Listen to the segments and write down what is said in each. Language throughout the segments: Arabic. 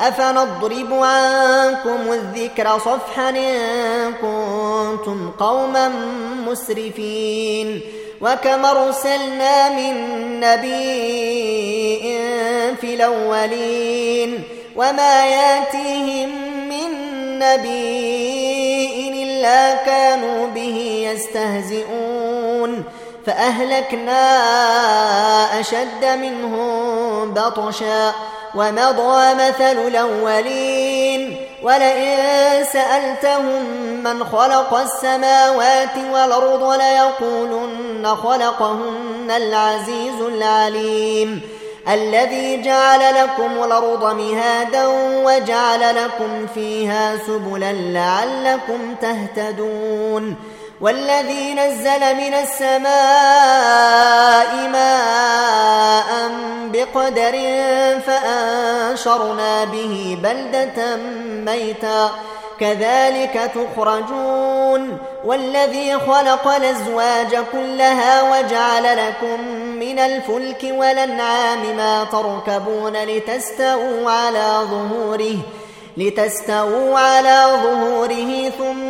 أفنضرب عنكم الذكر صفحا إن كنتم قوما مسرفين وكم أرسلنا من نبي في الأولين وما يأتيهم من نبي إلا كانوا به يستهزئون فأهلكنا أشد منهم بطشا ومضى مثل الأولين. ولئن سألتهم من خلق السماوات والأرض ليقولن خلقهن العزيز العليم. الذي جعل لكم الأرض مهادا وجعل لكم فيها سبلا لعلكم تهتدون. والذي نزل من السماء ماء بقدر فأنشرنا به بلدة ميتا. كذلك تخرجون. والذي خلق الأزواج كلها وجعل لكم من الفلك والأنعام ما تركبون لتستووا على ظهوره لتستووا على ظهوره ثم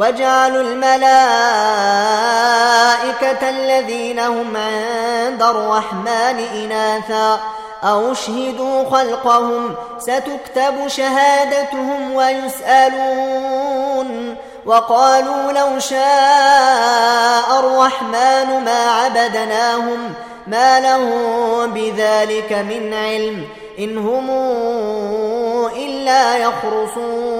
وجعلوا الملائكة الذين هم عند الرحمن إناثا أو اشهدوا خلقهم ستكتب شهادتهم ويسألون وقالوا لو شاء الرحمن ما عبدناهم ما لهم بذلك من علم إن هم إلا يخرصون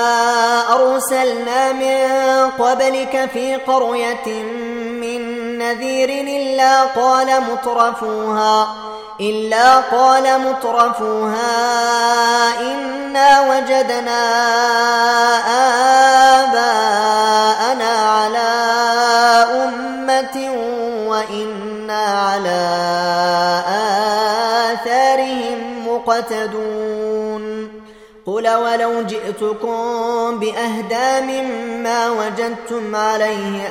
قبلك في قرية من نذير إلا قال مترفوها إلا قال مترفوها إنا وجدنا آباءنا على أمة وإنا على آثارهم مقتدون. قل ولو جئتكم بأهدى مما وجدتم عليه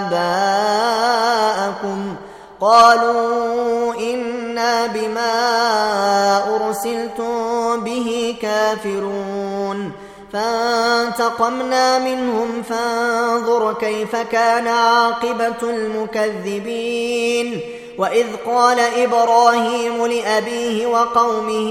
آباءكم قالوا إنا بما أرسلتم به كافرون فانتقمنا منهم فانظر كيف كان عاقبة المكذبين وإذ قال إبراهيم لأبيه وقومه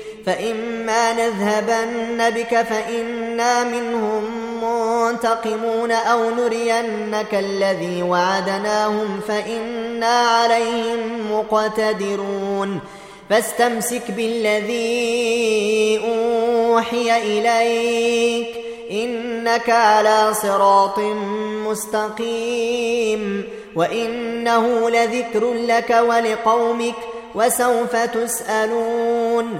فإما نذهبن بك فإنا منهم منتقمون أو نرينك الذي وعدناهم فإنا عليهم مقتدرون. فاستمسك بالذي أوحي إليك إنك على صراط مستقيم. وإنه لذكر لك ولقومك وسوف تسألون.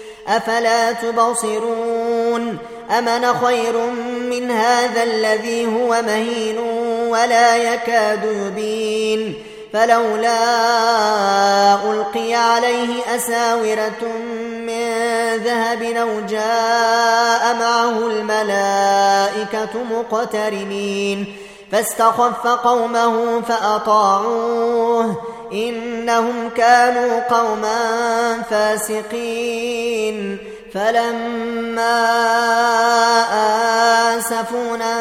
أفلا تبصرون أمن خير من هذا الذي هو مهين ولا يكاد يبين فلولا ألقي عليه أساورة من ذهب أو جاء معه الملائكة مقترنين فاستخف قومه فأطاعوه إنهم كانوا قوما فاسقين. فلما آسفونا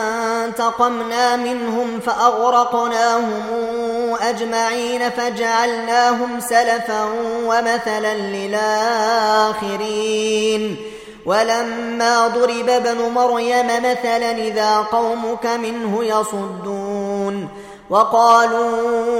انتقمنا منهم فأغرقناهم أجمعين فجعلناهم سلفا ومثلا للآخرين. ولما ضرب ابن مريم مثلا إذا قومك منه يصدون. وقالوا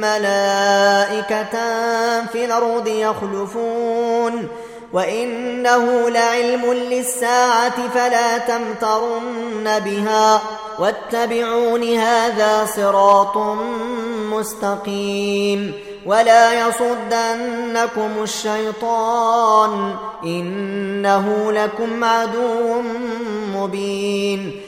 ملائكة في الأرض يخلفون وإنه لعلم للساعة فلا تمترن بها واتبعون هذا صراط مستقيم ولا يصدنكم الشيطان إنه لكم عدو مبين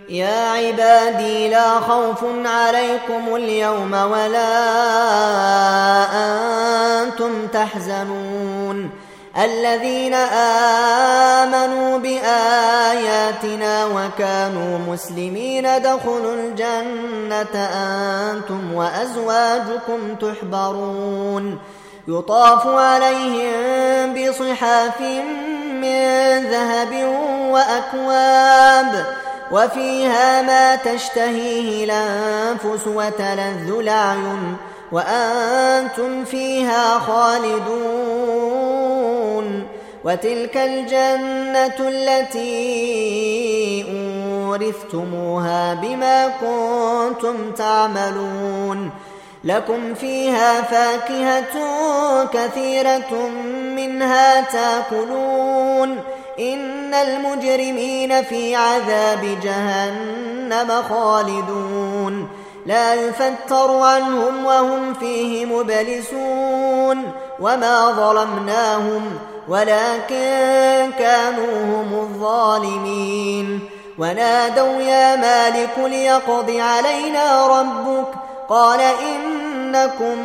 يا عبادي لا خوف عليكم اليوم ولا أنتم تحزنون. الذين آمنوا بآياتنا وكانوا مسلمين دخلوا الجنة أنتم وأزواجكم تحبرون. يطاف عليهم بصحاف من ذهب وأكواب. وفيها ما تشتهيه الأنفس وتلذ الأعين وأنتم فيها خالدون وتلك الجنة التي أورثتموها بما كنتم تعملون لكم فيها فاكهة كثيرة منها تأكلون إن المجرمين في عذاب جهنم خالدون. لا يفتر عنهم وهم فيه مبلسون. وما ظلمناهم ولكن كانوا هم الظالمين. ونادوا يا مالك ليقض علينا ربك. قال إنكم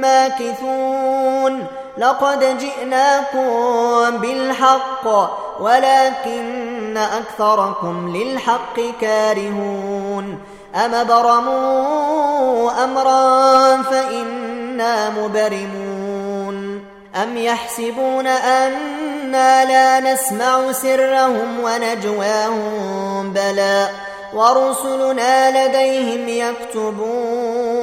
ماكثون. لقد جئناكم بالحق. ولكن أكثركم للحق كارهون أم برموا أمرا فإنا مبرمون أم يحسبون أنا لا نسمع سرهم ونجواهم بلى ورسلنا لديهم يكتبون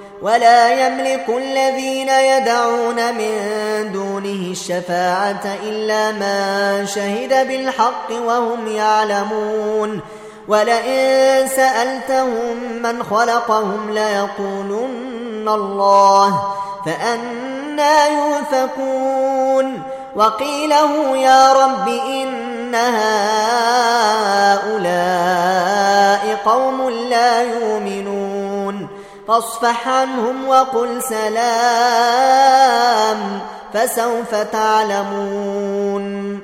ولا يملك الذين يدعون من دونه الشفاعة إلا من شهد بالحق وهم يعلمون. ولئن سألتهم من خلقهم ليقولن الله فأنا يؤفكون. وقيله يا رب إن هؤلاء قوم لا يؤمنون. فاصفح عنهم وقل سلام فسوف تعلمون